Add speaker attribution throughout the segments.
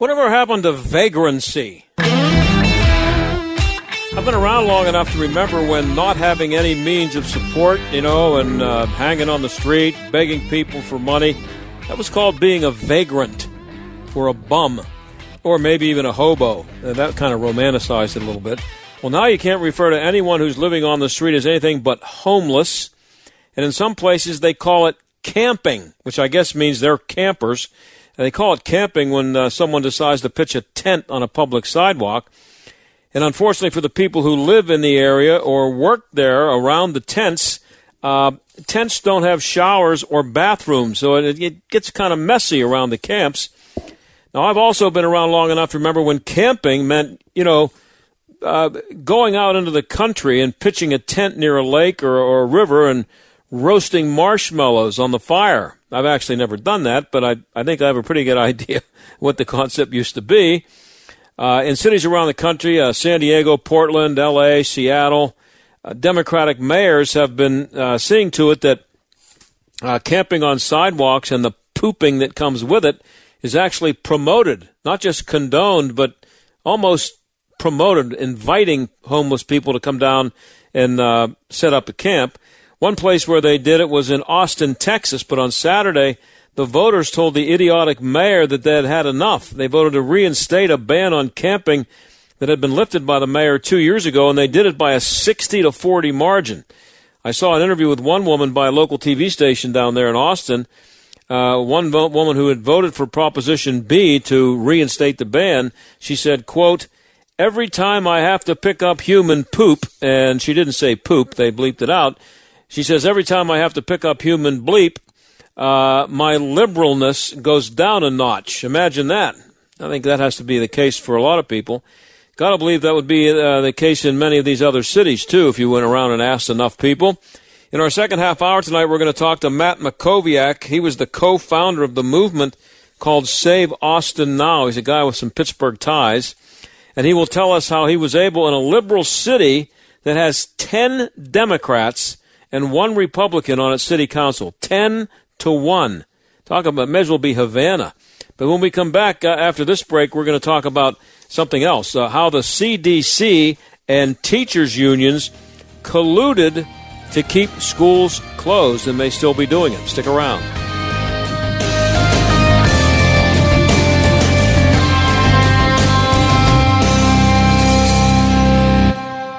Speaker 1: Whatever happened to vagrancy? I've been around long enough to remember when not having any means of support, you know, and uh, hanging on the street, begging people for money, that was called being a vagrant or a bum or maybe even a hobo. And that kind of romanticized it a little bit. Well, now you can't refer to anyone who's living on the street as anything but homeless. And in some places, they call it camping, which I guess means they're campers. And they call it camping when uh, someone decides to pitch a tent on a public sidewalk. And unfortunately for the people who live in the area or work there around the tents, uh, tents don't have showers or bathrooms, so it, it gets kind of messy around the camps. Now, I've also been around long enough to remember when camping meant, you know, uh, going out into the country and pitching a tent near a lake or, or, a river and roasting marshmallows on the fire. I've actually never done that, but I, I think I have a pretty good idea what the concept used to be. Uh, in cities around the country, uh, San Diego, Portland, L.A., Seattle, uh, Democratic mayors have been uh, seeing to it that uh, camping on sidewalks and the pooping that comes with it is actually promoted, not just condoned, but almost promoted, inviting homeless people to come down and uh, set up a camp. One place where they did it was in Austin, Texas, but on Saturday, the voters told the idiotic mayor that they had had enough. They voted to reinstate a ban on camping that had been lifted by the mayor two years ago, and they did it by a 60 to 40 margin. I saw an interview with one woman by a local TV station down there in Austin uh, one woman who had voted for Proposition B to reinstate the ban, she said, quote, every time I have to pick up human poop, and she didn't say poop, they bleeped it out. She says, every time I have to pick up human bleep, uh, my liberalness goes down a notch. Imagine that. I think that has to be the case for a lot of people. Gotta believe that would be uh, the case in many of these other cities, too, if you went around and asked enough people. In our second half hour tonight, we're going to talk to Matt Mackowiak. He was the co-founder of the movement called Save Austin Now. He's a guy with some Pittsburgh ties. And he will tell us how he was able in a liberal city that has 10 Democrats and one Republican on its city council. 10 to 1. Talk about, may as be Havana. But when we come back uh, after this break, we're going to talk about something else. Uh, how the CDC and teachers unions colluded to keep schools closed and may still be doing it. Stick around.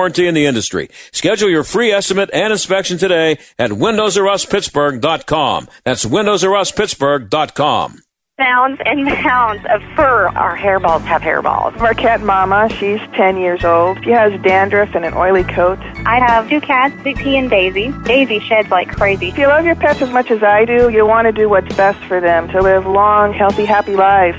Speaker 1: warranty in the industry. Schedule your free estimate and inspection today at windowsruspittsburgh.com. That's windowsruspittsburgh.com
Speaker 2: mounds and mounds of fur. Our hairballs have hairballs.
Speaker 3: Marquette Mama, she's 10 years old. She has dandruff and an oily coat.
Speaker 2: I have two cats, Big and Daisy. Daisy sheds like crazy.
Speaker 3: If you love your pets as much as I do, you want to do what's best for them to live long, healthy, happy lives.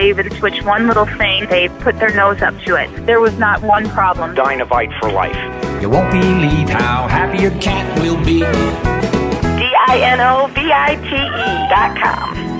Speaker 4: even switch one little thing, they put their nose up to it. There was not one problem.
Speaker 5: Dinovite for life.
Speaker 6: You won't believe how happy your cat will be.
Speaker 2: D-I-N-O-V-I-T-E dot com.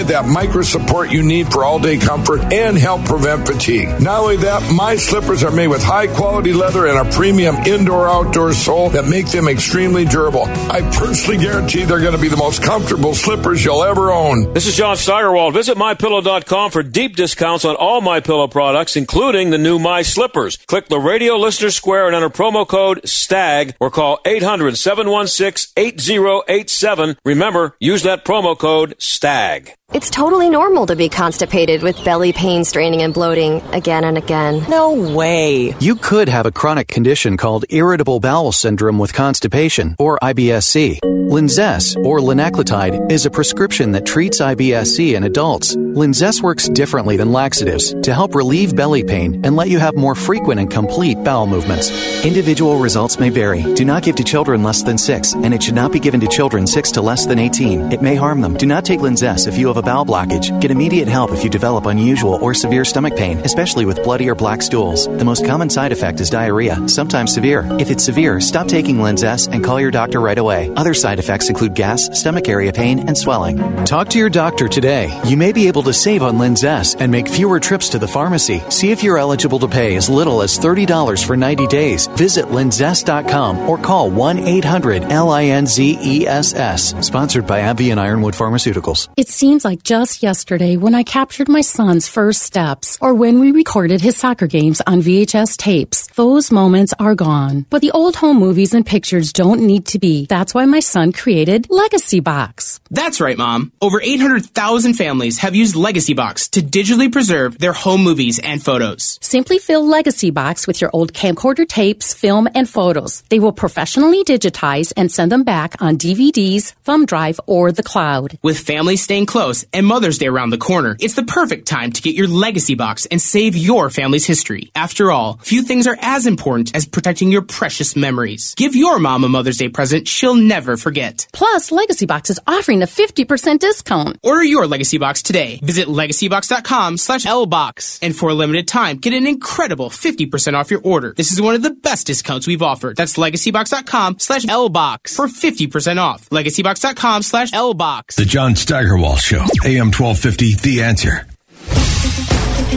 Speaker 7: that micro support you need for all day comfort and help prevent fatigue. Not only that, my slippers are made with high quality leather and a premium indoor outdoor sole that make them extremely durable. I personally guarantee they're going to be the most comfortable slippers you'll ever own.
Speaker 1: This is John Steigerwald. Visit mypillow.com for deep discounts on all my pillow products, including the new My Slippers. Click the radio listener square and enter promo code STAG or call 800 716 8087. Remember, use that promo code STAG.
Speaker 8: It's totally normal to be constipated with belly pain, straining, and bloating again and again.
Speaker 9: No way.
Speaker 10: You could have a chronic condition called irritable bowel syndrome with constipation, or IBSC. Linzess, or linaclotide, is a prescription that treats IBSC in adults. Linzess works differently than laxatives to help relieve belly pain and let you have more frequent and complete bowel movements. Individual results may vary. Do not give to children less than 6, and it should not be given to children 6 to less than 18. It may harm them. Do not take Linzess if you have a bowel blockage. Get immediate help if you develop unusual or severe stomach pain, especially with bloody or black stools. The most common side effect is diarrhea, sometimes severe. If it's severe, stop taking Linzess and call your doctor right away. Other side effects include gas, stomach area pain, and swelling. Talk to your doctor today. You may be able to save on Linzess and make fewer trips to the pharmacy. See if you're eligible to pay as little as $30 for 90 days. Visit linzess.com or call 1 800 L I N Z E S S. Sponsored by AbbVie and Ironwood Pharmaceuticals.
Speaker 11: It seems like just yesterday when I captured my son's first steps or when we recorded his soccer games on VHS tapes. Those moments are gone. But the old home movies and pictures don't need to be. That's why my son created Legacy Box.
Speaker 9: That's right, Mom. Over 800,000 families have used Legacy Box to digitally preserve their home movies and photos.
Speaker 11: Simply fill Legacy Box with your old camcorder tapes, film, and photos. They will professionally digitize and send them back on DVDs, thumb drive, or the cloud.
Speaker 9: With families staying close and Mother's Day around the corner, it's the perfect time to get your Legacy Box and save your family's history. After all, few things are as important as protecting your precious memories. Give your mom a Mother's Day present she'll never forget.
Speaker 11: Plus, Legacy Box is offering a 50% discount.
Speaker 9: Order your Legacy Box today. Visit legacybox.com slash lbox. And for a limited time, get an incredible 50% off your order. This is one of the best discounts we've offered. That's legacybox.com slash lbox for 50% off. Legacybox.com slash lbox.
Speaker 12: The John Steigerwald Show, AM 1250, The Answer.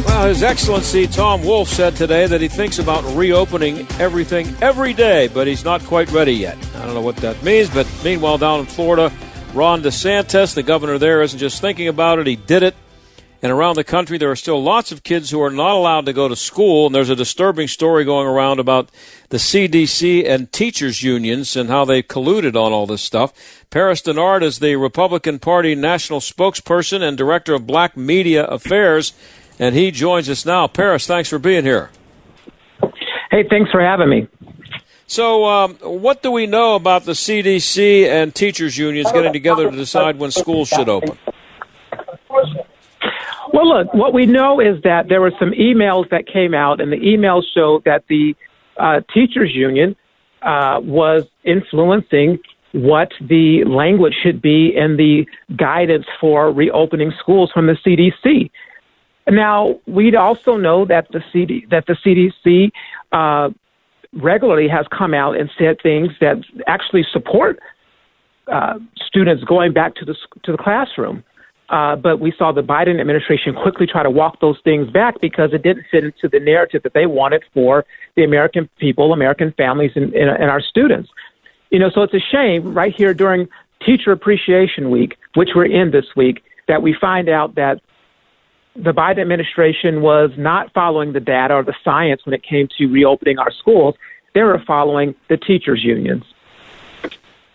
Speaker 1: Well, His Excellency Tom Wolf said today that he thinks about reopening everything every day, but he's not quite ready yet. I don't know what that means, but meanwhile, down in Florida, Ron DeSantis, the governor there, isn't just thinking about it, he did it. And around the country, there are still lots of kids who are not allowed to go to school. And there's a disturbing story going around about the CDC and teachers' unions and how they colluded on all this stuff. Paris Dennard is the Republican Party national spokesperson and director of Black Media Affairs, and he joins us now. Paris, thanks for being here.
Speaker 13: Hey, thanks for having me.
Speaker 1: So, um, what do we know about the CDC and teachers' unions getting together to decide when schools should open?
Speaker 13: Well, look, what we know is that there were some emails that came out, and the emails show that the uh, teachers union uh, was influencing what the language should be in the guidance for reopening schools from the CDC. Now, we also know that the CD that the CDC uh, regularly has come out and said things that actually support uh, students going back to the to the classroom. Uh, but we saw the Biden administration quickly try to walk those things back because it didn't fit into the narrative that they wanted for the American people, American families, and, and, and our students. You know, so it's a shame right here during Teacher Appreciation Week, which we're in this week, that we find out that the Biden administration was not following the data or the science when it came to reopening our schools. They were following the teachers' unions.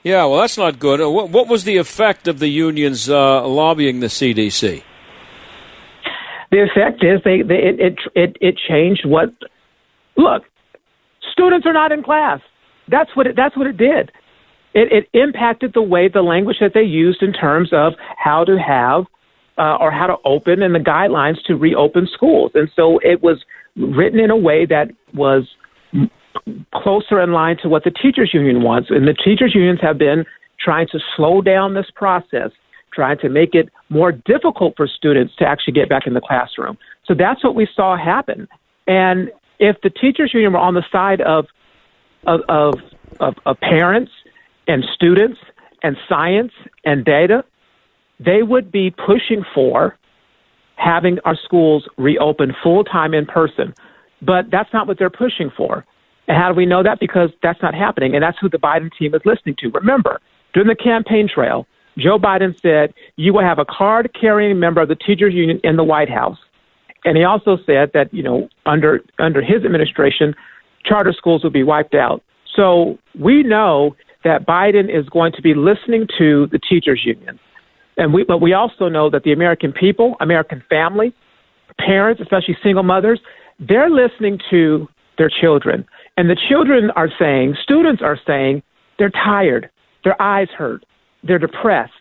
Speaker 1: Yeah, well, that's not good. Uh, what, what was the effect of the unions uh, lobbying the CDC?
Speaker 13: The effect is they, they it, it it it changed what. Look, students are not in class. That's what it, that's what it did. It, it impacted the way the language that they used in terms of how to have uh, or how to open and the guidelines to reopen schools. And so it was written in a way that was closer in line to what the teachers union wants. And the teachers unions have been trying to slow down this process, trying to make it more difficult for students to actually get back in the classroom. So that's what we saw happen. And if the teachers union were on the side of of, of, of, of parents and students and science and data, they would be pushing for having our schools reopen full time in person. But that's not what they're pushing for. And how do we know that? Because that's not happening. And that's who the Biden team is listening to. Remember, during the campaign trail, Joe Biden said, You will have a card carrying member of the teachers union in the White House. And he also said that, you know, under under his administration, charter schools will be wiped out. So we know that Biden is going to be listening to the teachers union. And we but we also know that the American people, American family, parents, especially single mothers, they're listening to their children. And the children are saying, students are saying, they're tired, their eyes hurt, they're depressed,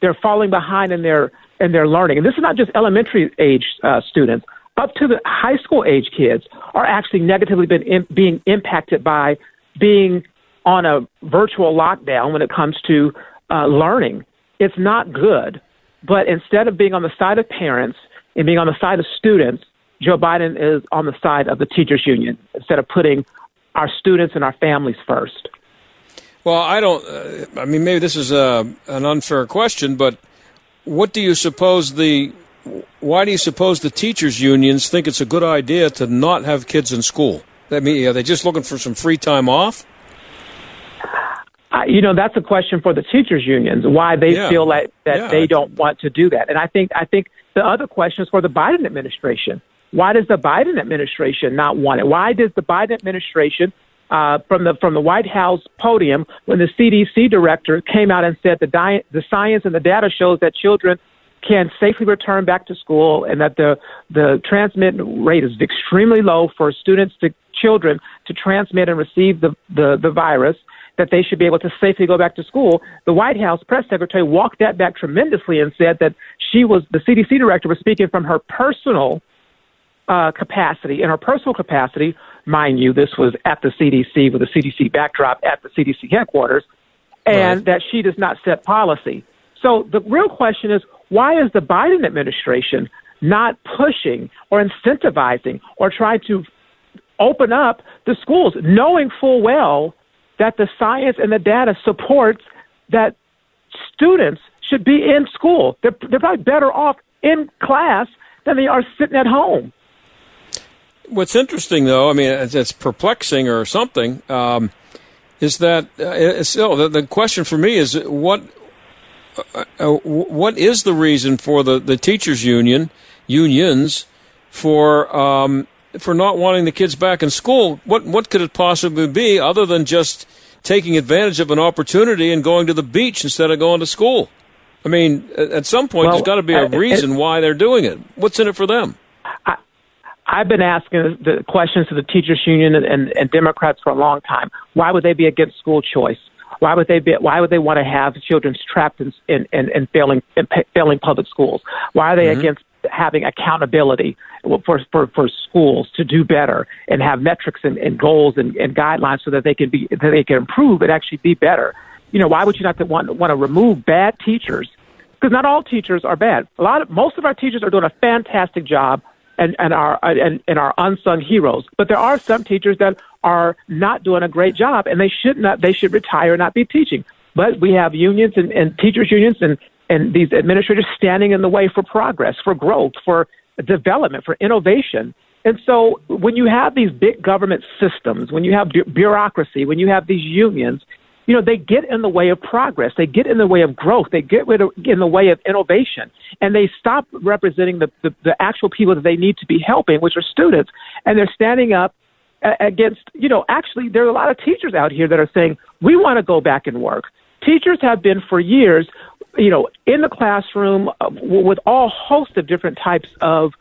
Speaker 13: they're falling behind in their in their learning. And this is not just elementary age uh, students. Up to the high school age kids are actually negatively been in, being impacted by being on a virtual lockdown when it comes to uh, learning. It's not good. But instead of being on the side of parents and being on the side of students, Joe Biden is on the side of the teachers union instead of putting our students and our families first.
Speaker 1: Well, I don't. Uh, I mean, maybe this is a, an unfair question, but what do you suppose the? Why do you suppose the teachers' unions think it's a good idea to not have kids in school? I mean, are they just looking for some free time off?
Speaker 13: Uh, you know, that's a question for the teachers' unions. Why they yeah. feel like that yeah. they don't want to do that, and I think I think the other question is for the Biden administration. Why does the Biden administration not want it? Why does the Biden administration, uh, from the from the White House podium, when the CDC director came out and said the di- the science and the data shows that children can safely return back to school and that the the transmit rate is extremely low for students to children to transmit and receive the, the, the virus that they should be able to safely go back to school. The White House press secretary walked that back tremendously and said that she was the CDC director was speaking from her personal uh, capacity, in her personal capacity, mind you, this was at the CDC with the CDC backdrop at the CDC headquarters, and right. that she does not set policy. So the real question is why is the Biden administration not pushing or incentivizing or trying to open up the schools, knowing full well that the science and the data supports that students should be in school? They're, they're probably better off in class than they are sitting at home.
Speaker 1: What's interesting, though, I mean, it's, it's perplexing or something, um, is that uh, still the, the, question for me is what uh, uh, what is the reason for the, the teachers union unions for um, for not wanting the kids back in school? What what could it possibly be other than just taking advantage of an opportunity and going to the beach instead of going to school? I mean, at some point, well, there's got to be a reason it, why they're doing it. What's in it for them?
Speaker 13: I've been asking the questions to the teachers union and, and, and Democrats for a long time. Why would they be against school choice? Why would they be? Why would they want to have children trapped in in, in, in failing in failing public schools? Why are they mm-hmm. against having accountability for, for for schools to do better and have metrics and, and goals and, and guidelines so that they can be that they can improve and actually be better? You know, why would you not want want to remove bad teachers? Because not all teachers are bad. A lot of most of our teachers are doing a fantastic job and, and our and, and our unsung heroes. But there are some teachers that are not doing a great job, and they should not. They should retire, and not be teaching. But we have unions and, and teachers unions and and these administrators standing in the way for progress, for growth, for development, for innovation. And so when you have these big government systems, when you have bu- bureaucracy, when you have these unions, you know, they get in the way of progress. They get in the way of growth. They get in the way of innovation. And they stop representing the, the, the actual people that they need to be helping, which are students. And they're standing up against, you know, actually, there are a lot of teachers out here that are saying, we want to go back and work. Teachers have been for years, you know, in the classroom uh, with all hosts of different types of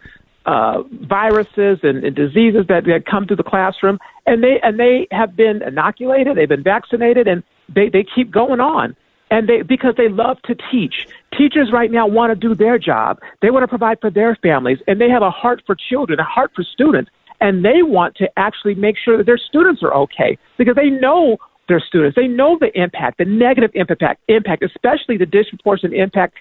Speaker 13: uh, viruses and, and diseases that, that come through the classroom, and they and they have been inoculated, they've been vaccinated, and they, they keep going on. And they because they love to teach. Teachers right now want to do their job. They want to provide for their families, and they have a heart for children, a heart for students, and they want to actually make sure that their students are okay because they know their students. They know the impact, the negative impact, impact, especially the disproportionate impact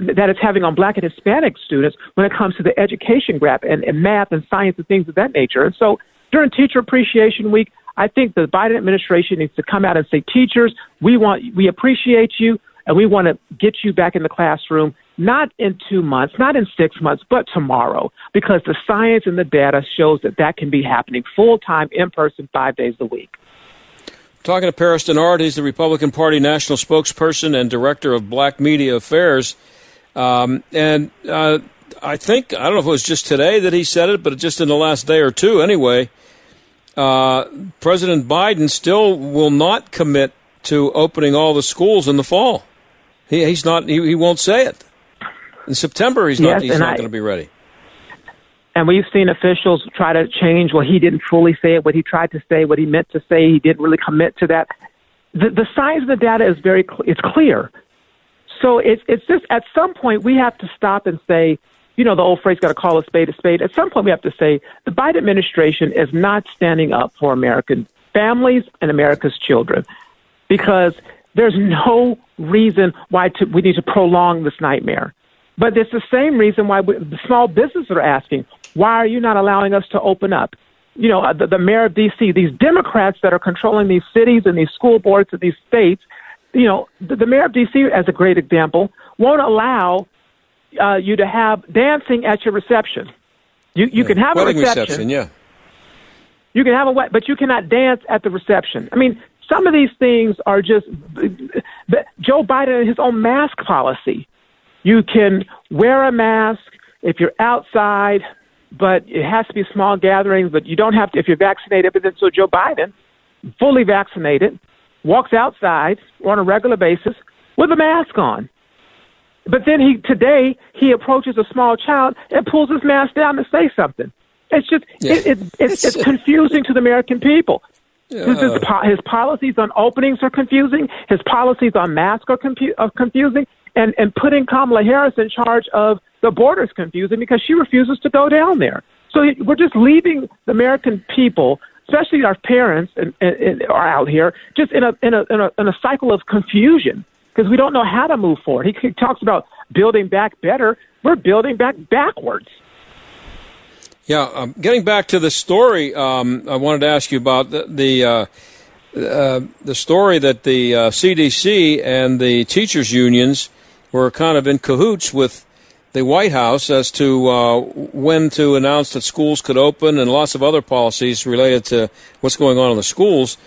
Speaker 13: that it's having on black and Hispanic students when it comes to the education gap and, and math and science and things of that nature. And so during Teacher Appreciation Week, I think the Biden administration needs to come out and say, teachers, we want, we appreciate you and we want to get you back in the classroom, not in two months, not in six months, but tomorrow, because the science and the data shows that that can be happening full time, in person, five days a week.
Speaker 1: Talking to Paris Dennard, he's the Republican Party national spokesperson and director of Black Media Affairs. Um, and uh, I think, I don't know if it was just today that he said it, but just in the last day or two anyway, uh, President Biden still will not commit to opening all the schools in the fall. He, he's not. He, he won't say it. In September, he's not.
Speaker 13: Yes,
Speaker 1: he's not
Speaker 13: I,
Speaker 1: going to be ready.
Speaker 13: And we've seen officials try to change. Well, he didn't fully say it. What he tried to say, what he meant to say, he didn't really commit to that. The, the science of the data is very. Cl- it's clear. So it's it's just at some point we have to stop and say, you know, the old phrase, got to call a spade a spade. At some point we have to say the Biden administration is not standing up for American families and America's children because there's no reason why to, we need to prolong this nightmare. But it's the same reason why we, small businesses are asking, why are you not allowing us to open up? You know, uh, the, the mayor of D.C., these Democrats that are controlling these cities and these school boards and these states, you know, the, the mayor of D.C., as a great example, won't allow uh, you to have dancing at your reception. You you yeah. can have
Speaker 1: Wedding
Speaker 13: a reception,
Speaker 1: reception, yeah.
Speaker 13: You can have a wet, but you cannot dance at the reception. I mean, some of these things are just Joe Biden and his own mask policy. You can wear a mask if you're outside, but it has to be small gatherings. But you don't have to if you're vaccinated. But then, so Joe Biden, fully vaccinated, walks outside on a regular basis with a mask on. But then he today he approaches a small child and pulls his mask down to say something. It's just yeah. it, it, it's, it's confusing to the American people. Yeah. His, his policies on openings are confusing. His policies on masks are, confu- are confusing. And, and putting Kamala Harris in charge of the border is confusing because she refuses to go down there. So we're just leaving the American people, especially our parents, and, and, and are out here just in a, in a in a in a cycle of confusion because we don't know how to move forward. He, he talks about building back better. We're building back backwards.
Speaker 1: Yeah, um, getting back to the story, um, I wanted to ask you about the the, uh, uh, the story that the uh, CDC and the teachers unions were kind of in cahoots with the White House as to uh, when to announce that schools could open and lots of other policies related to what's going on in the schools.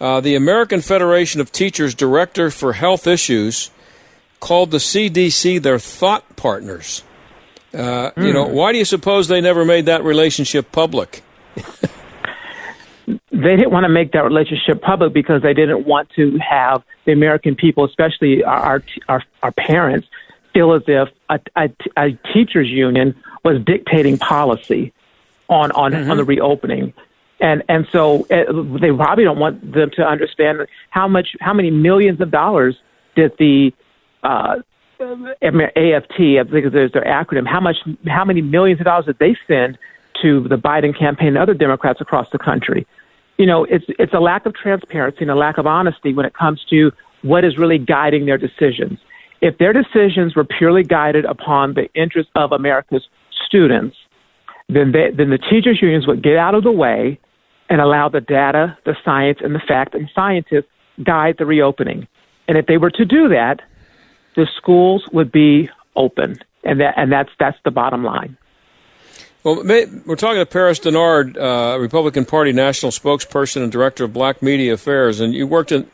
Speaker 1: Uh, the American Federation of Teachers Director for Health Issues called the CDC their thought partners. Uh, mm. You know, hmm. why do you suppose they never made that relationship public?
Speaker 13: they didn't want to make that relationship public because they didn't want to have the American people, especially our our, our parents, feel as if a, a, a teachers union was dictating policy on on mm-hmm. on the reopening. And and so uh, they probably don't want them to understand how much how many millions of dollars did the uh, AFT, I think there's their acronym, how much, how many millions of dollars did they send to the Biden campaign and other Democrats across the country? You know, it's it's a lack of transparency and a lack of honesty when it comes to what is really guiding their decisions. If their decisions were purely guided upon the interests of America's students, then they, then the teachers unions would get out of the way and allow the data, the science, and the fact and scientists guide the reopening. And if they were to do that, the schools would be open, and that and that's that's the bottom line.
Speaker 1: Well, we're talking to Paris Dennard, uh, Republican Party national spokesperson and director of Black Media Affairs, and you worked in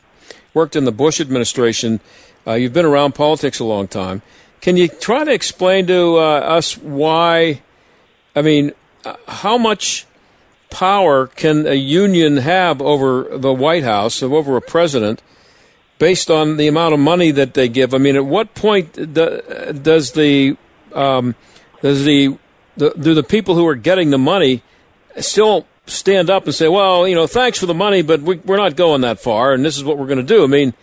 Speaker 1: worked in the Bush administration. Uh, you've been around politics a long time. Can you try to explain to uh, us why? I mean, uh, how much power can a union have over the White House, over a president, based on the amount of money that they give? I mean, at what point does the um, does the, the do the people who are getting the money still stand up and say, "Well, you know, thanks for the money, but we, are not going that far, and this is what we're going to do"? I mean,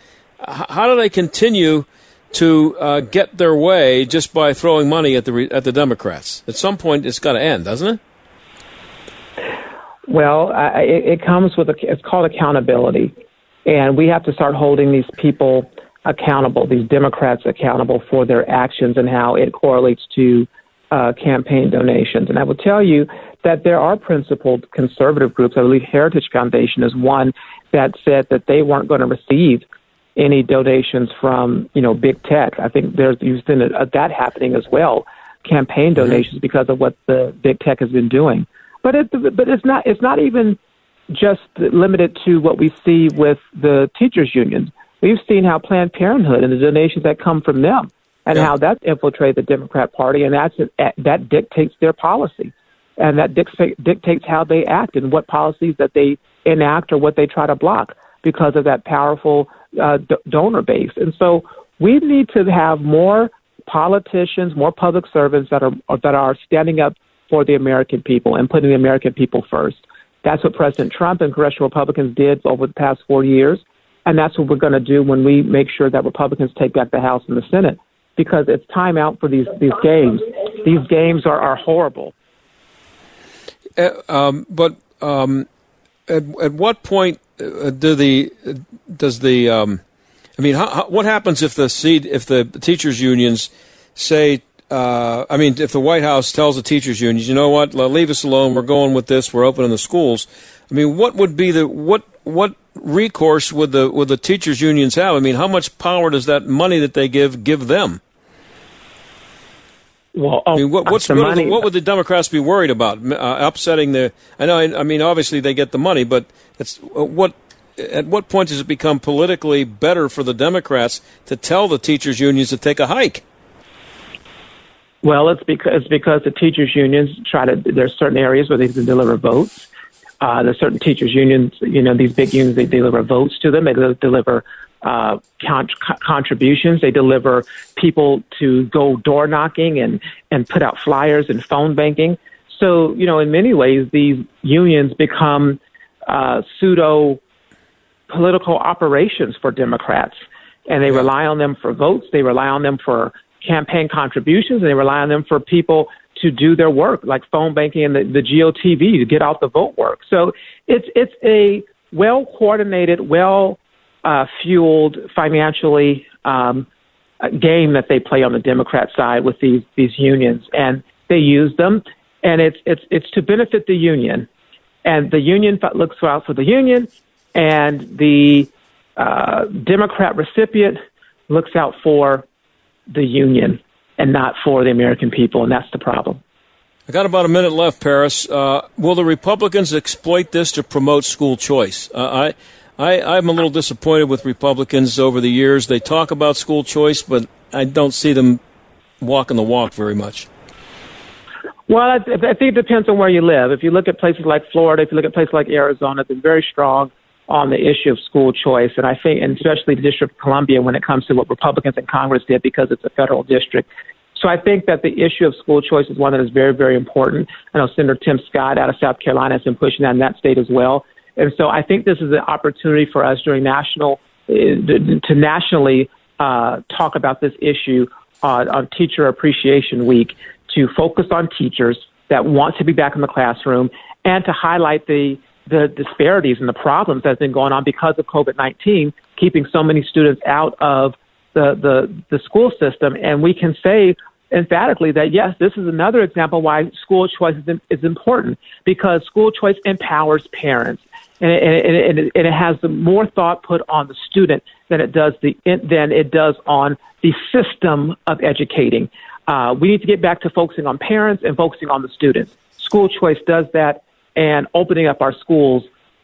Speaker 1: how do they continue? to uh, get their way just by throwing money at the at the Democrats. At some point, it's got to end, doesn't it?
Speaker 13: Well, uh, it, it comes with a, it's called accountability, and we have to start holding these people accountable, these Democrats accountable for their actions and how it correlates to uh, campaign donations. And I will tell you that there are principled conservative groups. I believe Heritage Foundation is one that said that they weren't going to receive any donations from you know big tech. I think there's you've seen a, that happening as well, campaign mm-hmm. donations because of what the big tech has been doing. But it, but it's not it's not even just limited to what we see with the teachers unions. We've seen how Planned Parenthood and the donations that come from them, and yeah. how that's infiltrated the Democrat Party, and that's that dictates their policy, and that dictates how they act and what policies that they enact or what they try to block because of that powerful uh, d- donor base. And so we need to have more politicians, more public servants that are that are standing up for the American people and putting the American people first. That's what President Trump and congressional Republicans did over the past four years. And that's what we're going to do when we make sure that Republicans take back the House and the Senate because it's time out for these, these games. These games are, are horrible.
Speaker 1: Uh, um, but um, at, at what point uh, do the does the um, I mean, how, how, what happens if the seed if the teachers unions say uh, I mean, if the White House tells the teachers unions, you know what, leave us alone, we're going with this, we're opening the schools. I mean, what would be the what what recourse would the would the teachers unions have? I mean, how much power does that money that they give give them?
Speaker 13: Well, I mean,
Speaker 1: what, what's, what, money, the, what, would the Democrats be worried about? Uh, upsetting the? I know. I, I, mean, obviously they get the money, but it's uh, what. At what point does it become politically better for the Democrats to tell the teachers unions to take a hike?
Speaker 13: Well, it's because it's because the teachers unions try to. There's certain areas where they can deliver votes. Uh, there's certain teachers unions. You know, these big unions they deliver votes to them. They deliver uh, con- contributions. They deliver people to go door knocking and and put out flyers and phone banking. So you know, in many ways, these unions become uh, pseudo political operations for Democrats, and they rely on them for votes. They rely on them for campaign contributions, and they rely on them for people to do their work, like phone banking and the, the GOTV to get out the vote work. So it's it's a well coordinated, well uh, fueled financially um, game that they play on the Democrat side with these these unions, and they use them, and it's it's it's to benefit the union, and the union looks out for the union, and the uh, Democrat recipient looks out for the union and not for the American people, and that's the problem.
Speaker 1: I got about a minute left, Paris. Uh, will the Republicans exploit this to promote school choice? Uh, I, I, I'm a little disappointed with Republicans over the years. They talk about school choice, but I don't see them walking the walk very much.
Speaker 13: Well, I, I think it depends on where you live. If you look at places like Florida, if you look at places like Arizona, they're very strong on the issue of school choice. And I think, and especially the District of Columbia, when it comes to what Republicans in Congress did because it's a federal district. So I think that the issue of school choice is one that is very, very important. I know Senator Tim Scott out of South Carolina has been pushing that in that state as well. And so I think this is an opportunity for us during national uh, to nationally uh, talk about this issue on Teacher Appreciation Week to focus on teachers that want to be back in the classroom and to highlight the the disparities and the problems that have been going on because of COVID 19, keeping so many students out of the, the, the school system. And we can say emphatically that yes, this is another example why school choice is, is important because school choice empowers parents and it, and, it, and it has more thought put on the student than it does the than it does on the system of educating. Uh, we need to get back to focusing on parents and focusing on the students. School choice does that, and opening up our schools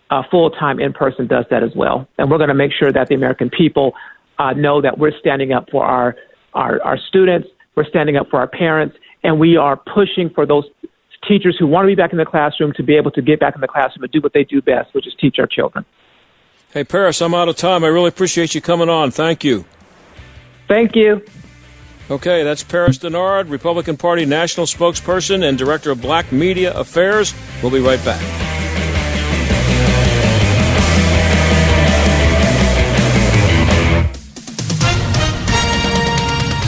Speaker 13: uh, full time in person does that as well. And we're going to make sure that the American people uh, know that we're standing up for our, our our students, we're standing up for our parents, and we are pushing for those teachers who want to be back in the classroom to be able to get back in the classroom and do what they do best, which is teach our children.
Speaker 1: Hey, Paris, I'm out of time. I really appreciate you coming on. Thank you.
Speaker 13: Thank you.
Speaker 1: Okay, that's Paris Dennard, Republican Party national spokesperson and director of Black Media Affairs. We'll be right back.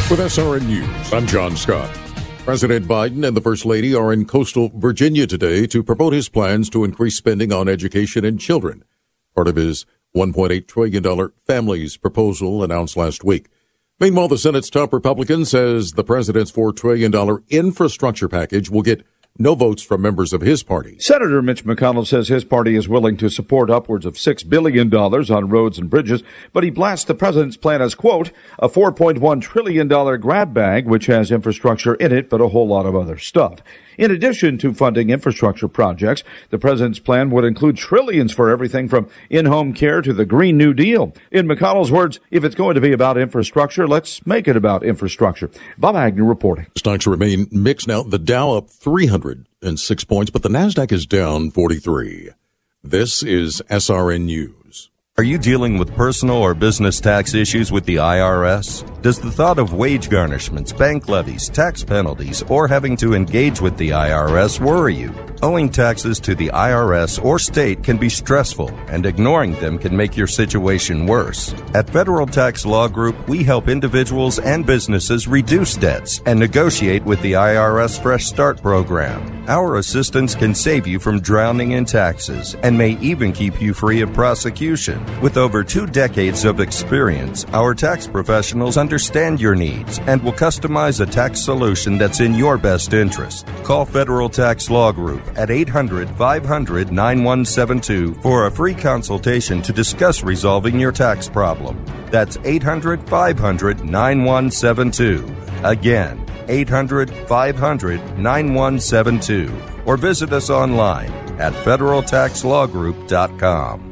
Speaker 5: With SRN News, I'm John Scott. President Biden and the First Lady are in coastal Virginia today to promote his plans to increase spending on education and children, part of his $1.8 trillion families proposal announced last week. Meanwhile, the Senate's top Republican says the president's $4 trillion infrastructure package will get no votes from members of his party.
Speaker 14: Senator Mitch McConnell says his party is willing to support upwards of $6 billion on roads and bridges, but he blasts the president's plan as, quote, a $4.1 trillion grab bag, which has infrastructure in it, but a whole lot of other stuff. In addition to funding infrastructure projects, the president's plan would include trillions for everything from in-home care to the Green New Deal. In McConnell's words, if it's going to be about infrastructure, let's make it about infrastructure. Bob Agnew reporting.
Speaker 5: Stocks remain mixed now. The Dow up 306 points, but the NASDAQ is down 43. This is SRN News.
Speaker 15: Are you dealing with personal or business tax issues with the IRS? Does the thought of wage garnishments, bank levies, tax penalties, or having to engage with the IRS worry you? Owing taxes to the IRS or state can be stressful, and ignoring them can make your situation worse. At Federal Tax Law Group, we help individuals and businesses reduce debts and negotiate with the IRS Fresh Start program. Our assistance can save you from drowning in taxes and may even keep you free of prosecution. With over two decades of experience, our tax professionals understand your needs and will customize a tax solution that's in your best interest. Call Federal Tax Law Group at 800 500 9172 for a free consultation to discuss resolving your tax problem. That's 800 500 9172. Again, 800 500 9172. Or visit us online at federaltaxlawgroup.com.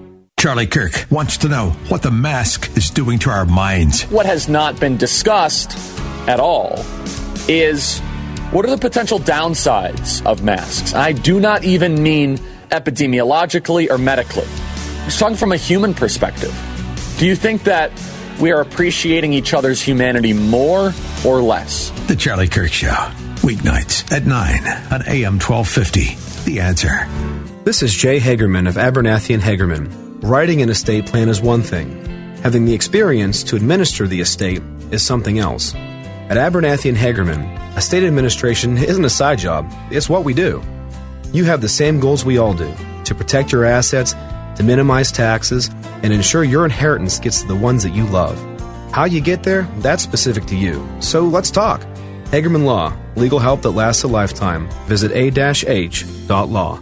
Speaker 12: Charlie Kirk wants to know what the mask is doing to our minds.
Speaker 16: What has not been discussed at all is what are the potential downsides of masks? I do not even mean epidemiologically or medically. I'm talking from a human perspective. Do you think that we are appreciating each other's humanity more or less?
Speaker 12: The Charlie Kirk Show, weeknights at 9 on AM 1250. The answer.
Speaker 17: This is Jay Hagerman of Abernathy and Hagerman. Writing an estate plan is one thing. Having the experience to administer the estate is something else. At Abernathy and Hagerman, estate administration isn't a side job, it's what we do. You have the same goals we all do to protect your assets, to minimize taxes, and ensure your inheritance gets to the ones that you love. How you get there, that's specific to you. So let's talk. Hagerman Law, legal help that lasts a lifetime. Visit a-h.law.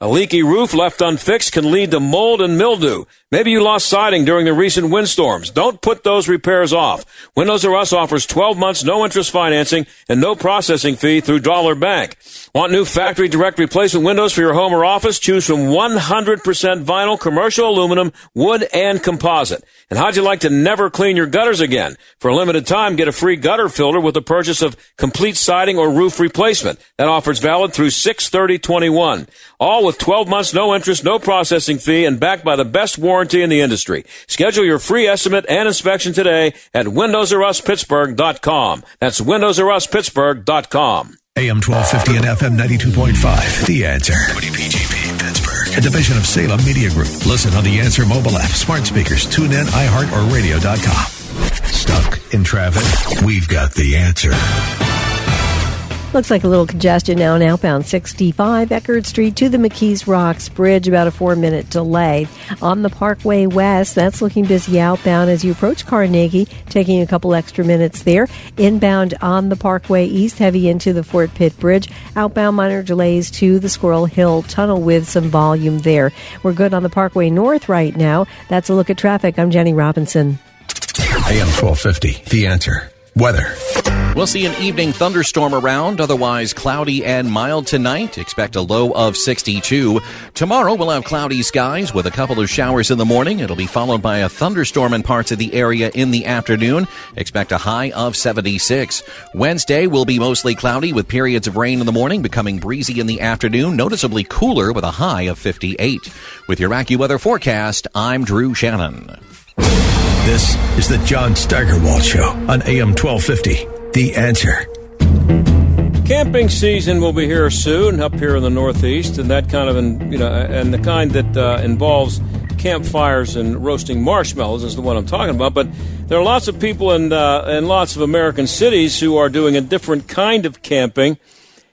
Speaker 1: A leaky roof left unfixed can lead to mold and mildew. Maybe you lost siding during the recent windstorms. Don't put those repairs off. Windows R Us offers 12 months no interest financing and no processing fee through Dollar Bank. Want new factory direct replacement windows for your home or office? Choose from 100% vinyl, commercial aluminum, wood, and composite. And how'd you like to never clean your gutters again? For a limited time, get a free gutter filter with the purchase of complete siding or roof replacement. That offer's valid through 63021. All with 12 months no interest, no processing fee, and backed by the best warranty in the industry. Schedule your free estimate and inspection today at windowsruspittsburgh.com. That's windowsruspittsburgh.com.
Speaker 12: AM 1250 and FM 92.5. The answer. WPGP Pittsburgh. A division of Salem Media Group. Listen on the Answer mobile app, smart speakers, tune in, iHeart, or radio.com. Stuck in traffic? We've got the answer.
Speaker 18: Looks like a little congestion now in outbound 65 Eckert Street to the McKees Rocks Bridge, about a four minute delay. On the Parkway West, that's looking busy outbound as you approach Carnegie, taking a couple extra minutes there. Inbound on the Parkway East, heavy into the Fort Pitt Bridge. Outbound minor delays to the Squirrel Hill Tunnel with some volume there. We're good on the Parkway North right now. That's a look at traffic. I'm Jenny Robinson.
Speaker 12: AM 1250, the answer. Weather.
Speaker 19: We'll see an evening thunderstorm around, otherwise cloudy and mild tonight. Expect a low of 62. Tomorrow we'll have cloudy skies with a couple of showers in the morning. It'll be followed by a thunderstorm in parts of the area in the afternoon. Expect a high of 76. Wednesday will be mostly cloudy with periods of rain in the morning, becoming breezy in the afternoon, noticeably cooler with a high of 58. With your AccuWeather forecast, I'm Drew Shannon.
Speaker 12: This is the John Steigerwald Show on AM 1250. The answer.
Speaker 1: Camping season will be here soon up here in the Northeast, and that kind of, in, you know, and the kind that uh, involves campfires and roasting marshmallows is the one I'm talking about. But there are lots of people in uh, in lots of American cities who are doing a different kind of camping.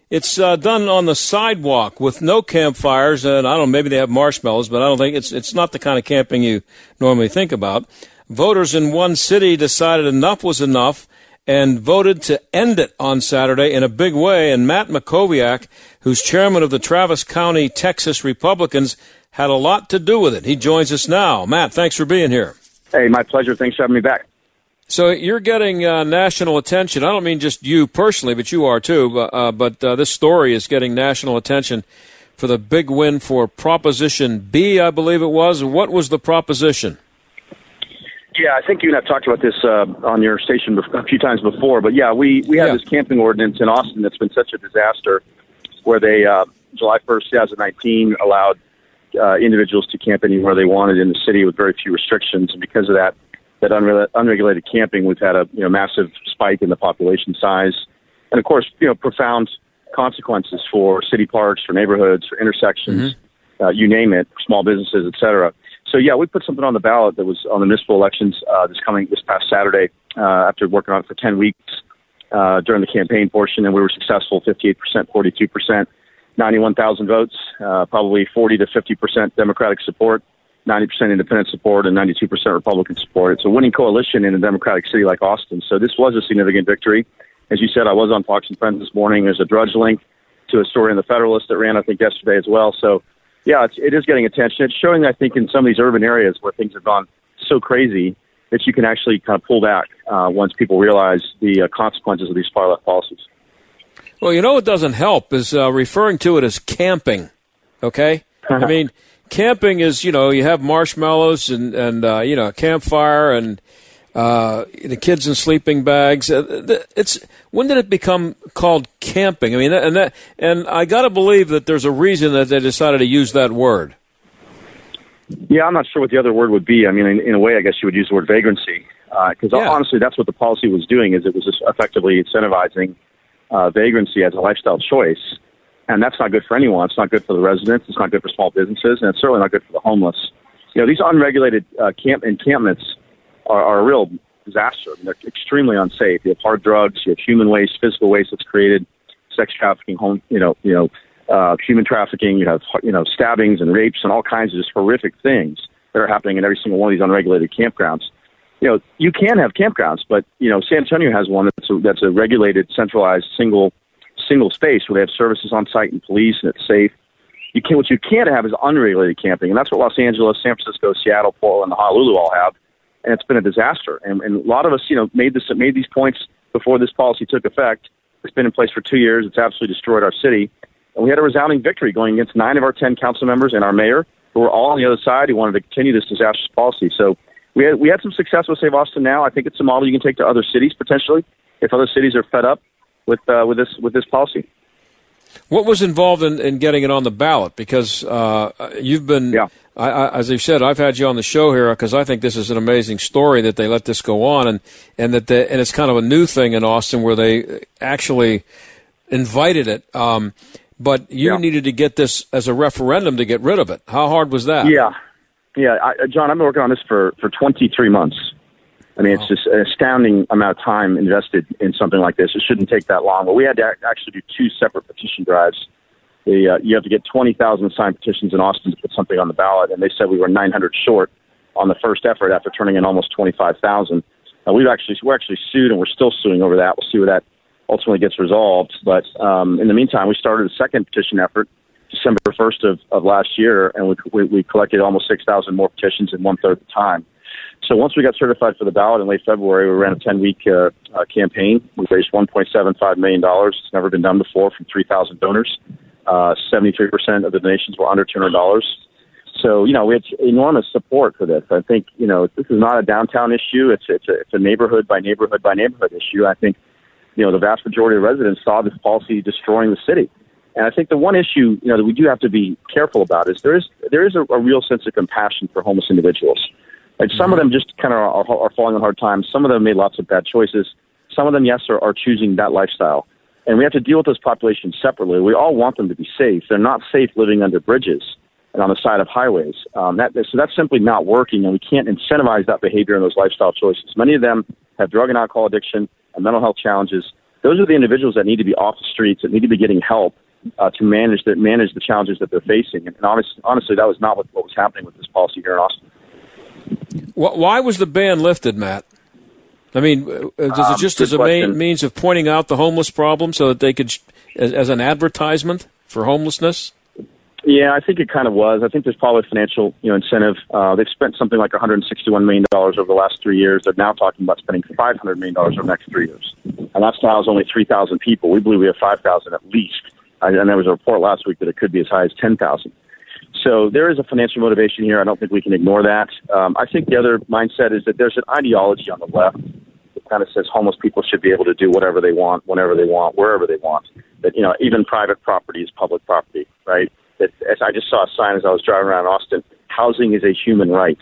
Speaker 1: It's uh, done on the sidewalk with no campfires, and I don't know, maybe they have marshmallows, but I don't think it's it's not the kind of camping you normally think about. Voters in one city decided enough was enough and voted to end it on Saturday in a big way. And Matt Mackowiak, who's chairman of the Travis County, Texas Republicans, had a lot to do with it. He joins us now. Matt, thanks for being here.
Speaker 20: Hey, my pleasure. Thanks for having me back.
Speaker 1: So you're getting uh, national attention. I don't mean just you personally, but you are too. Uh, but uh, this story is getting national attention for the big win for Proposition B, I believe it was. What was the proposition?
Speaker 20: Yeah, I think you and I've talked about this uh, on your station a few times before. But yeah, we we have yeah. this camping ordinance in Austin that's been such a disaster, where they uh, July 1st, 2019, allowed uh, individuals to camp anywhere they wanted in the city with very few restrictions, and because of that, that unre- unregulated camping, we've had a you know massive spike in the population size, and of course, you know, profound consequences for city parks, for neighborhoods, for intersections, mm-hmm. uh, you name it, small businesses, et cetera. So yeah, we put something on the ballot that was on the municipal elections uh, this coming this past Saturday uh, after working on it for 10 weeks uh, during the campaign portion, and we were successful 58%, 42%, 91,000 votes, uh, probably 40 to 50% Democratic support, 90% independent support, and 92% Republican support. It's a winning coalition in a Democratic city like Austin. So this was a significant victory. As you said, I was on Fox and Friends this morning. There's a drudge link to a story in the Federalist that ran, I think, yesterday as well. So yeah, it's, it is getting attention. It's showing, I think, in some of these urban areas where things have gone so crazy that you can actually kind of pull back uh, once people realize the uh, consequences of these far left policies.
Speaker 1: Well, you know what doesn't help is uh, referring to it as camping. Okay, I mean, camping is you know you have marshmallows and and uh, you know a campfire and uh, the kids in sleeping bags. Uh, it's when did it become called camping? I mean, and that, and I got to believe that there's a reason that they decided to use that word.
Speaker 20: Yeah, I'm not sure what the other word would be. I mean, in, in a way, I guess you would use the word vagrancy, because uh, yeah. honestly, that's what the policy was doing. Is it was just effectively incentivizing uh, vagrancy as a lifestyle choice, and that's not good for anyone. It's not good for the residents. It's not good for small businesses, and it's certainly not good for the homeless. You know, these unregulated uh, camp encampments are, are a real disaster. I mean, they're extremely unsafe. You have hard drugs, you have human waste, physical waste that's created, sex trafficking, home, you know, you know, uh, human trafficking. You have you know stabbings and rapes and all kinds of just horrific things that are happening in every single one of these unregulated campgrounds. You know, you can have campgrounds, but you know, San Antonio has one that's a, that's a regulated, centralized, single single space where they have services on site and police and it's safe. You can what you can't have is unregulated camping, and that's what Los Angeles, San Francisco, Seattle, Portland, and Honolulu all have and it's been a disaster. And, and a lot of us, you know, made this made these points before this policy took effect. It's been in place for two years. It's absolutely destroyed our city. And we had a resounding victory going against nine of our ten council members and our mayor, who were all on the other side who wanted to continue this disastrous policy. So we had we had some success with Save Austin Now. I think it's a model you can take to other cities potentially if other cities are fed up with uh, with this with this policy.
Speaker 1: What was involved in, in getting it on the ballot? Because uh, you've been, yeah. I, I, as you said, I've had you on the show here because I think this is an amazing story that they let this go on, and and that they, and it's kind of a new thing in Austin where they actually invited it. Um, but you yeah. needed to get this as a referendum to get rid of it. How hard was that?
Speaker 20: Yeah, yeah, I, John, I've been working on this for for 23 months, I mean, it's just an astounding amount of time invested in something like this. It shouldn't take that long. But we had to actually do two separate petition drives. The, uh, you have to get 20,000 signed petitions in Austin to put something on the ballot, and they said we were 900 short on the first effort after turning in almost 25,000. Uh, we've actually we're actually sued, and we're still suing over that. We'll see where that ultimately gets resolved. But um, in the meantime, we started a second petition effort December 1st of, of last year, and we, we, we collected almost 6,000 more petitions in one third the time. So once we got certified for the ballot in late February, we ran a 10 week uh, uh, campaign. We raised $1.75 million. It's never been done before from 3,000 donors. Uh, 73% of the donations were under $200. So, you know, it's enormous support for this. I think, you know, this is not a downtown issue. It's, it's, a, it's a neighborhood by neighborhood by neighborhood issue. I think, you know, the vast majority of residents saw this policy destroying the city. And I think the one issue, you know, that we do have to be careful about is there is, there is a, a real sense of compassion for homeless individuals. Like some of them just kind of are, are falling on hard times. Some of them made lots of bad choices. Some of them, yes, are, are choosing that lifestyle. And we have to deal with those populations separately. We all want them to be safe. They're not safe living under bridges and on the side of highways. Um, that, so that's simply not working, and we can't incentivize that behavior and those lifestyle choices. Many of them have drug and alcohol addiction and mental health challenges. Those are the individuals that need to be off the streets, that need to be getting help uh, to manage the, manage the challenges that they're facing. And, and honest, honestly, that was not what, what was happening with this policy here in Austin.
Speaker 1: Why was the ban lifted, Matt? I mean, uh, is it just um, as a main means of pointing out the homeless problem so that they could, as, as an advertisement for homelessness?
Speaker 20: Yeah, I think it kind of was. I think there's probably financial, you know, incentive. Uh, they've spent something like 161 million dollars over the last three years. They're now talking about spending 500 million dollars over the next three years, and that's now only 3,000 people. We believe we have 5,000 at least, and there was a report last week that it could be as high as 10,000. So there is a financial motivation here. I don't think we can ignore that. Um, I think the other mindset is that there's an ideology on the left that kind of says homeless people should be able to do whatever they want, whenever they want, wherever they want. That you know, even private property is public property, right? That as I just saw a sign as I was driving around Austin, housing is a human right.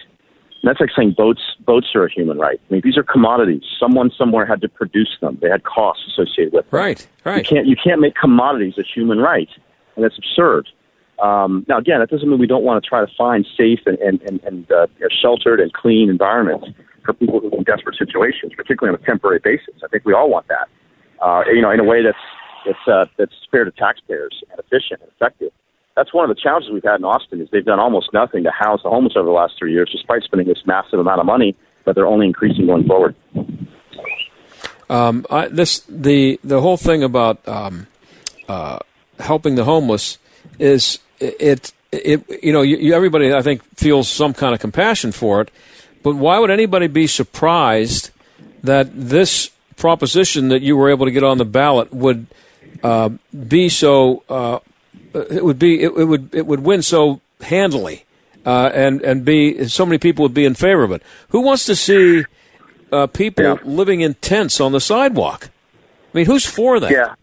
Speaker 20: And that's like saying boats boats are a human right. I mean, these are commodities. Someone somewhere had to produce them. They had costs associated with them.
Speaker 1: Right, right.
Speaker 20: You can't you can't make commodities a human right, and that's absurd. Um, now, again, that doesn't mean we don't want to try to find safe and, and, and, and uh, sheltered and clean environments for people who are in desperate situations, particularly on a temporary basis. I think we all want that, uh, you know, in a way that's, that's, uh, that's fair to taxpayers and efficient and effective. That's one of the challenges we've had in Austin is they've done almost nothing to house the homeless over the last three years, despite spending this massive amount of money, but they're only increasing going forward.
Speaker 1: Um, I, this the the whole thing about um, uh, helping the homeless is it, it, you know, you, you, everybody I think feels some kind of compassion for it, but why would anybody be surprised that this proposition that you were able to get on the ballot would uh, be so? Uh, it would be it, it, would it would win so handily, uh, and and be so many people would be in favor of it. Who wants to see uh, people yeah. living in tents on the sidewalk? I mean, who's for that?
Speaker 20: Yeah.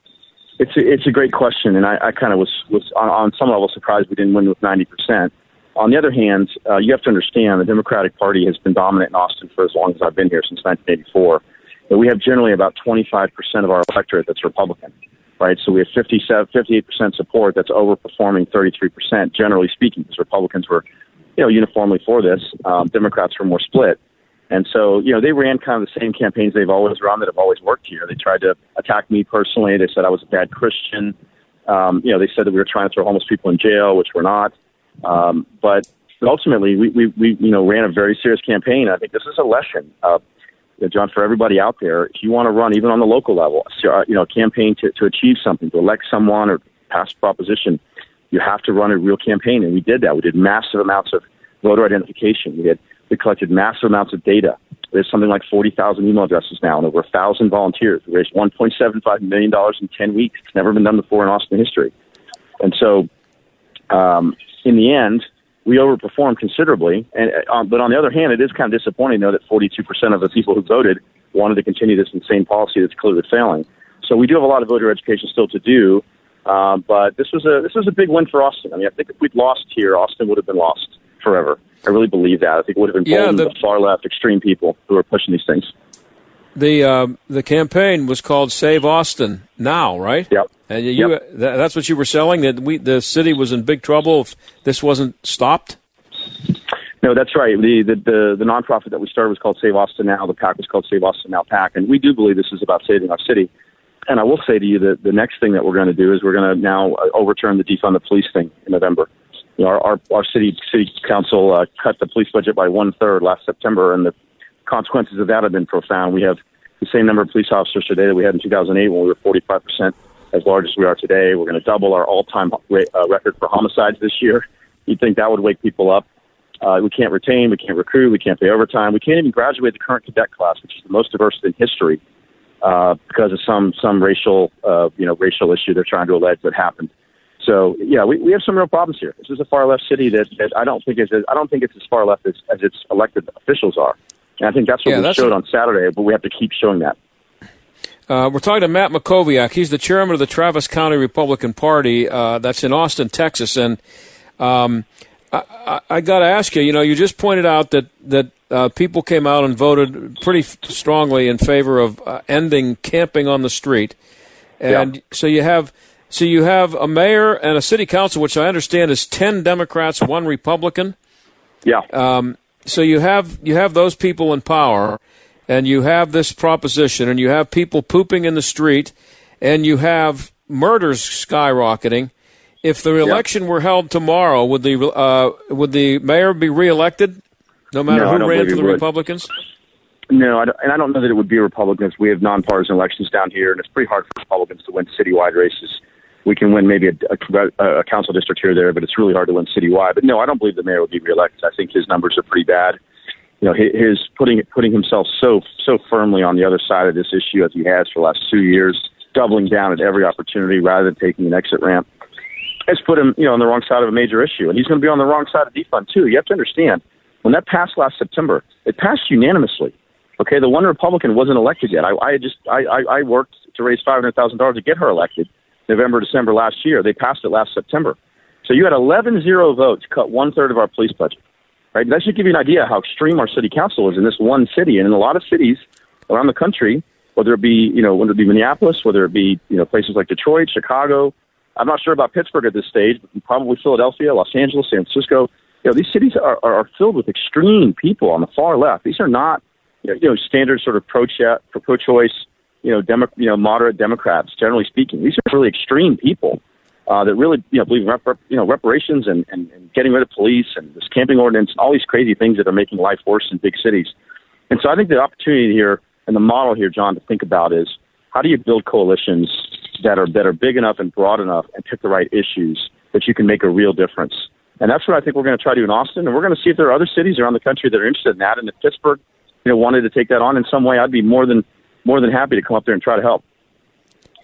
Speaker 20: It's a, it's a great question, and I, I kind of was was on, on some level surprised we didn't win with ninety percent. On the other hand, uh, you have to understand the Democratic Party has been dominant in Austin for as long as I've been here since 1984. And we have generally about 25% of our electorate that's Republican, right? So we have 57, 58% support that's overperforming 33%, generally speaking, because Republicans were, you know, uniformly for this. Um, Democrats were more split. And so, you know, they ran kind of the same campaigns they've always run that have always worked here. They tried to attack me personally. They said I was a bad Christian. Um, you know, they said that we were trying to throw homeless people in jail, which we're not. Um, but ultimately, we, we, we, you know, ran a very serious campaign. I think this is a lesson, uh, John, for everybody out there. If you want to run, even on the local level, uh, you know, a campaign to, to achieve something, to elect someone or pass a proposition, you have to run a real campaign. And we did that. We did massive amounts of voter identification. We had we collected massive amounts of data. There's something like 40,000 email addresses now and over 1,000 volunteers. We raised $1.75 million in 10 weeks. It's never been done before in Austin history. And so, um, in the end, we overperformed considerably. And, uh, but on the other hand, it is kind of disappointing, though, that 42% of the people who voted wanted to continue this insane policy that's clearly failing. So we do have a lot of voter education still to do. Uh, but this was a this was a big win for Austin. I mean, I think if we'd lost here, Austin would have been lost forever. I really believe that. I think it would have emboldened yeah, the, the far left extreme people who are pushing these things.
Speaker 1: The uh, the campaign was called Save Austin Now, right?
Speaker 20: Yep.
Speaker 1: And you
Speaker 20: yep.
Speaker 1: that's what you were selling that we the city was in big trouble if this wasn't stopped.
Speaker 20: No, that's right. The, the the the nonprofit that we started was called Save Austin Now. The PAC was called Save Austin Now PAC, and we do believe this is about saving our city. And I will say to you that the next thing that we're going to do is we're going to now uh, overturn the defund the police thing in November. You know, our our, our city city council uh, cut the police budget by one third last September, and the consequences of that have been profound. We have the same number of police officers today that we had in 2008 when we were 45 percent as large as we are today. We're going to double our all-time uh, record for homicides this year. You'd think that would wake people up. Uh, we can't retain, we can't recruit, we can't pay overtime, we can't even graduate the current cadet class, which is the most diverse in history, uh, because of some some racial uh, you know racial issue they're trying to allege that happened. So yeah, we, we have some real problems here. This is a far left city that, that I don't think is I don't think it's as far left as, as its elected officials are, and I think that's what
Speaker 1: Yeah,
Speaker 20: we
Speaker 1: that's
Speaker 20: showed
Speaker 1: a-
Speaker 20: on Saturday. But we have to keep showing that.
Speaker 1: Uh, we're talking to Matt Mackowiak. He's the chairman of the Travis County Republican Party. Uh, that's in Austin, Texas. And um, I, I, I got to ask you. You know, you just pointed out that that uh, people came out and voted pretty f- strongly in favor of uh, ending camping on the street. And so you have so you have a mayor and a city council, which I understand is ten Democrats, one Republican.
Speaker 20: Yeah.
Speaker 1: Um, so you have you have those people in power, and you have this proposition, and you have people pooping in the street, and you have murders skyrocketing. If the election were held tomorrow, would the uh, would the mayor be reelected, no matter
Speaker 20: No,
Speaker 1: who ran for the
Speaker 20: would.
Speaker 1: Republicans?
Speaker 20: No, I don't, and I don't know that it would be Republicans. We have nonpartisan elections down here, and it's pretty hard for Republicans to win citywide races. We can win maybe a, a, a council district here or there, but it's really hard to win citywide. But no, I don't believe the mayor would be reelected. I think his numbers are pretty bad. You know, his putting putting himself so so firmly on the other side of this issue as he has for the last two years, doubling down at every opportunity rather than taking an exit ramp, has put him you know on the wrong side of a major issue, and he's going to be on the wrong side of defund too. You have to understand when that passed last September, it passed unanimously. Okay, the one Republican wasn't elected yet. I, I just I, I worked to raise five hundred thousand dollars to get her elected, November December last year. They passed it last September. So you had 11-0 votes, cut one third of our police budget. Right, that should give you an idea how extreme our city council is in this one city, and in a lot of cities around the country, whether it be you know whether it be Minneapolis, whether it be you know places like Detroit, Chicago. I'm not sure about Pittsburgh at this stage, but probably Philadelphia, Los Angeles, San Francisco. You know, these cities are, are, filled with extreme people on the far left. These are not you know, standard sort of pro pro choice, you know, demo, you know, moderate Democrats. Generally speaking, these are really extreme people uh, that really you know believe in rep, you know reparations and, and, and getting rid of police and this camping ordinance all these crazy things that are making life worse in big cities. And so I think the opportunity here and the model here, John, to think about is how do you build coalitions that are that are big enough and broad enough and pick the right issues that you can make a real difference. And that's what I think we're going to try to do in Austin. And we're going to see if there are other cities around the country that are interested in that. And if Pittsburgh, you know, wanted to take that on in some way, I'd be more than more than happy to come up there and try to help.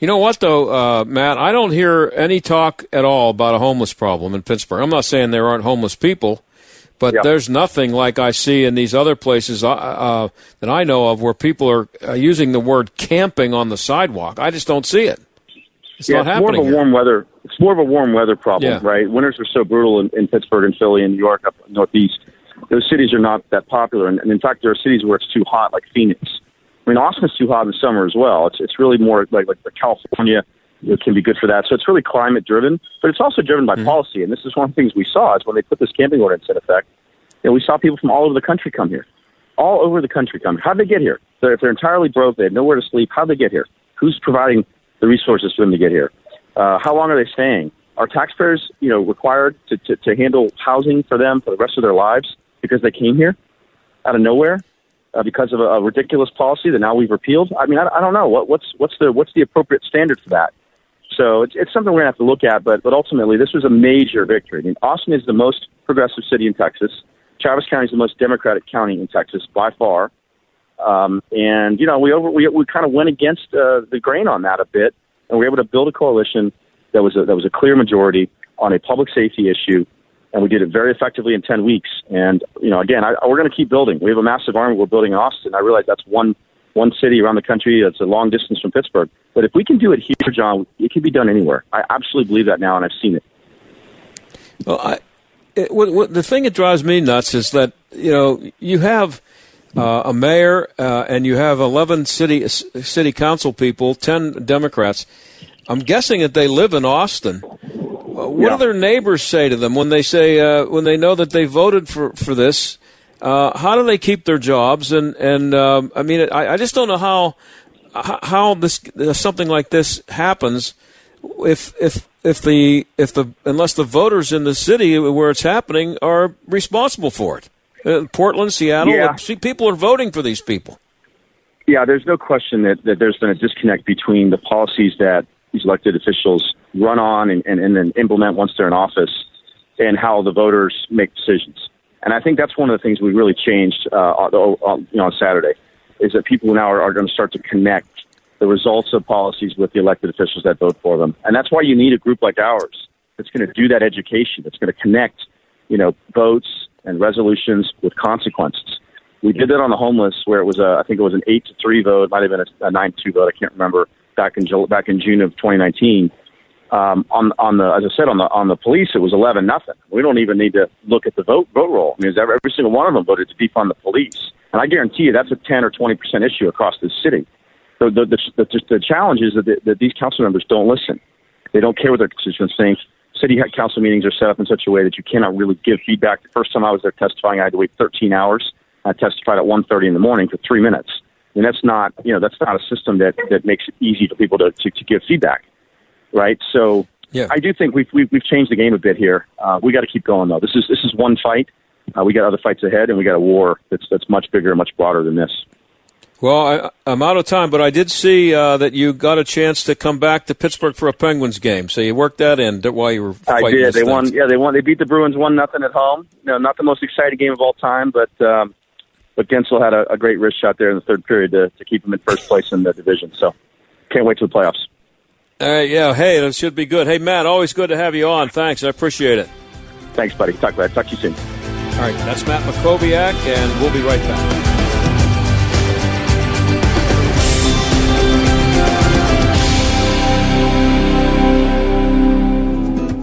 Speaker 1: You know what, though, uh, Matt? I don't hear any talk at all about a homeless problem in Pittsburgh. I'm not saying there aren't homeless people, but there's nothing like I see in these other places uh, uh, that I know of where people are uh, using the word camping on the sidewalk. I just don't see it. It's
Speaker 20: yeah,
Speaker 1: not
Speaker 20: it's more of a warm weather. It's more of a warm weather problem,
Speaker 1: Yeah.
Speaker 20: right? Winters are so brutal in, in Pittsburgh and Philly and New York up northeast. Those cities are not that popular, and, and in fact, there are cities where it's too hot, like Phoenix. I mean, Austin's too hot in the summer as well. It's it's really more like like California. It can be good for that. So it's really climate driven, but it's also driven by policy. And this is one of the things we saw is when they put this camping ordinance in effect. You know, we saw people from all over the country come here, all over the country come. How'd they get here? So if they're entirely broke, they have nowhere to sleep. How'd they get here? Who's providing the resources for them to get here? Uh, how long are they staying? Are taxpayers, you know, required to, to, to handle housing for them for the rest of their lives because they came here out of nowhere uh, because of a, a ridiculous policy that now we've repealed? I mean, I, I don't know what, what's what's the what's the appropriate standard for that. So it's, it's something we're gonna have to look at. But but ultimately, this was a major victory. I mean, Austin is the most progressive city in Texas. Travis County is the most Democratic county in Texas by far. Um, and you know, we over we we kind of went against uh, the grain on that a bit, and we were able to build a coalition that was a, that was a clear majority on a public safety issue, and we did it very effectively in ten weeks. And you know, again, I, we're going to keep building. We have a massive army we're building in Austin. I realize that's one one city around the country that's a long distance from Pittsburgh, but if we can do it here, John, it can be done anywhere. I absolutely believe that now, and I've seen it.
Speaker 1: Well, I, it, what, what, the thing that drives me nuts is that you know you have uh, a mayor uh, and you have eleven city city council people, ten Democrats. I'm guessing that they live in Austin. What
Speaker 20: Yeah.
Speaker 1: do their neighbors say to them when they say uh, when they know that they voted for for this? Uh, how do they keep their jobs? And and um, I mean, I, I just don't know how how this uh, something like this happens if if if the if the unless the voters in the city where it's happening are responsible for it. Uh, Portland, Seattle,
Speaker 20: Yeah.
Speaker 1: uh, see, people are voting for these people.
Speaker 20: Yeah, there's no question that, that there's been a disconnect between the policies that these elected officials run on and, and, and then implement once they're in office and how the voters make decisions. And I think that's one of the things we really changed uh, on, you know, on Saturday is that people now are, are going to start to connect the results of policies with the elected officials that vote for them. And that's why you need a group like ours that's going to do that education, that's going to connect, you know, votes and resolutions with consequences. We did that on the homeless, where it was a, I think it was an eight to three vote, might have been a, a nine two vote. I can't remember. Back in back in June of 2019, um, on on the as I said on the on the police, it was 11 nothing. We don't even need to look at the vote vote roll. I mean, every, every single one of them voted to defund the police, and I guarantee you that's a 10 or 20 percent issue across the city. So the the, the, the challenge is that, the, that these council members don't listen. They don't care what their constituents think. City council meetings are set up in such a way that you cannot really give feedback. The first time I was there testifying, I had to wait 13 hours. I testified at 1:30 in the morning for three minutes. And that's not, you know, that's not a system that, that makes it easy for people to, to, to give feedback, right? So
Speaker 1: Yeah.
Speaker 20: I do think we've, we've, we've changed the game a bit here. Uh, we got to keep going though. This is, this is one fight. Uh, we got other fights ahead and we got a war that's, that's much bigger and much broader than this.
Speaker 1: Well, I, I'm out of time, but I did see uh, that you got a chance to come back to Pittsburgh for a Penguins game. So you worked that in while you were
Speaker 20: I did. They
Speaker 1: thing.
Speaker 20: won. Yeah, they won. They beat the Bruins one nothing at home. No, not the most exciting game of all time, but um, but Guentzel had a, a great wrist shot there in the third period to, to keep them in first place in the division. So can't wait to the playoffs.
Speaker 1: All right, yeah, hey, that should be good. Hey, Matt, always good to have you on. Thanks, I appreciate it.
Speaker 20: Thanks, buddy. Talk Talk to you soon.
Speaker 1: All right, that's Matt Mackowiak, and we'll be right back.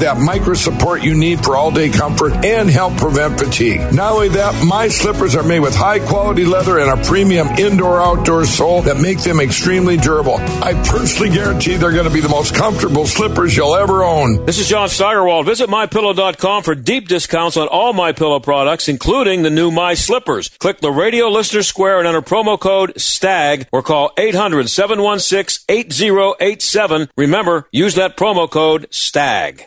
Speaker 7: that micro support you need for all-day comfort, and help prevent fatigue. Not only that, my slippers are made with high-quality leather and a premium indoor-outdoor sole that make them extremely durable. I personally guarantee they're going to be the most comfortable slippers you'll ever own.
Speaker 1: This is John Steigerwald. Visit MyPillow.com for deep discounts on all My Pillow products, including the new My Slippers. Click the radio listener square and enter promo code STAG or call 800-716-8087. Remember, use that promo code STAG.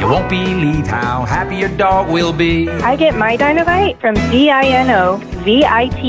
Speaker 6: You won't believe how happy your dog will be.
Speaker 21: I get my Dinovite from D-I-N-O-V-I-T-E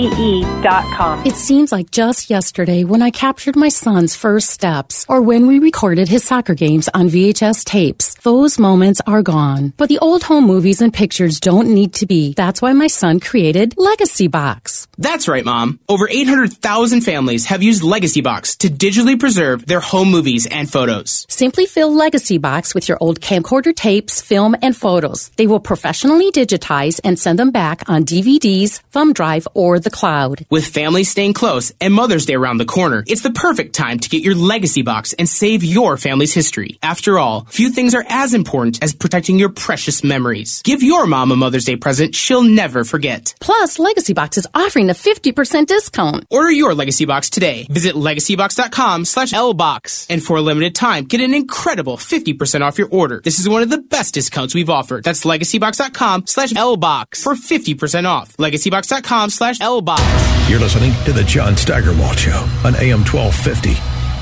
Speaker 21: E dot com.
Speaker 11: It seems like just yesterday when I captured my son's first steps or when we recorded his soccer games on VHS tapes. Those moments are gone. But the old home movies and pictures don't need to be. That's why my son created Legacy Box.
Speaker 9: That's right, Mom. Over 800,000 families have used Legacy Box to digitally preserve their home movies and photos.
Speaker 11: Simply fill Legacy Box with your old camcorder tapes, film, and photos. They will professionally digitize and send them back on DVDs, thumb drive or the cloud.
Speaker 9: With families staying close and Mother's Day around the corner, it's the perfect time to get your legacy box and save your family's history. After all, few things are as important as protecting your precious memories. Give your mom a Mother's Day present she'll never forget.
Speaker 11: Plus, Legacy Box is offering a 50% discount.
Speaker 9: Order your Legacy Box today. Visit legacybox.com slash lbox. And for a limited time, get an incredible 50% off your order. This is one of the best discounts we've offered. That's legacybox.com slash lbox for 50% off. legacybox.com slash lbox.
Speaker 12: You're listening to the John Steigerwald Show on AM 1250.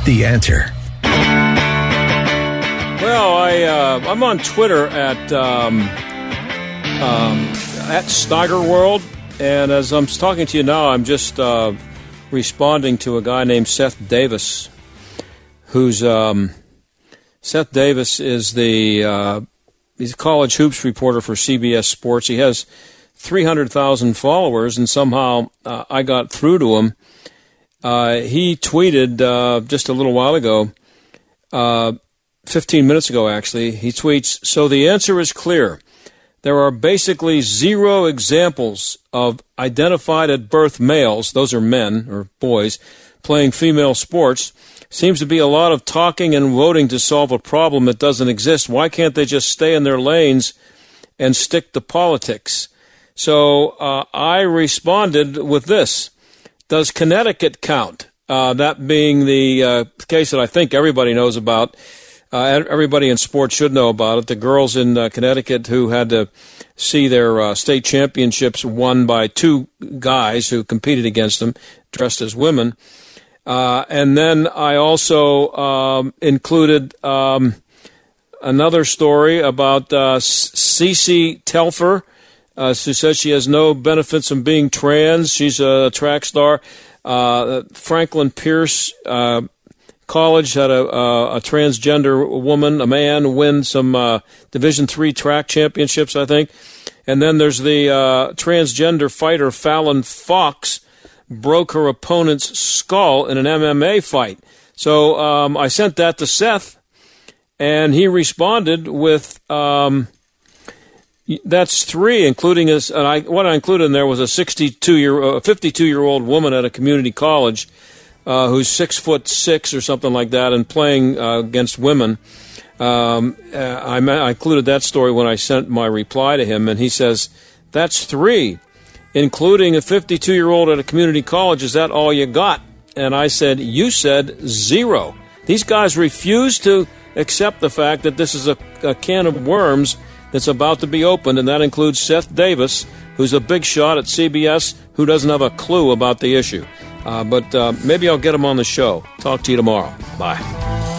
Speaker 12: The answer.
Speaker 1: Well, I uh, I'm on Twitter at um, um, at Steigerworld, and as I'm talking to you now, I'm just uh, responding to a guy named Seth Davis, who's um, Seth Davis is the uh, he's a college hoops reporter for CBS Sports. He has 300,000 followers, and somehow uh, I got through to him. Uh, he tweeted uh, just a little while ago, uh, 15 minutes ago actually. He tweets, "So the answer is clear." There are basically zero examples of identified at birth males, those are men or boys, playing female sports. Seems to be a lot of talking and voting to solve a problem that doesn't exist. Why can't they just stay in their lanes and stick to politics? So uh, I responded with this Does Connecticut count? Uh, that being the uh, case that I think everybody knows about. Uh, everybody in sports should know about it. The girls in uh, Connecticut who had to see their uh, state championships won by two guys who competed against them, dressed as women. Uh, and then I also um, included um, another story about uh, Cece Telfer, uh, who says she has no benefits from being trans. She's a track star. Franklin Pierce college had a, uh, a transgender woman, a man, win some uh, Division three track championships, I think. And then there's the uh, transgender fighter Fallon Fox broke her opponent's skull in an MMA fight. So um, I sent that to Seth, and he responded with. Um, that's three, including us. And I, what I included in there was a 62 year, a 52 year old woman at a community college uh, who's six foot six or something like that and playing uh, against women. Um, uh, I, I, included that story when I sent my reply to him, and he says, That's three, including a 52 year old at a community college. Is that all you got? And I said, You said zero. These guys refuse to accept the fact that this is a, a can of worms that's about to be opened, and that includes Seth Davis, who's a big shot at CBS who doesn't have a clue about the issue. Uh, but uh, maybe I'll get him on the show. Talk to you tomorrow. Bye.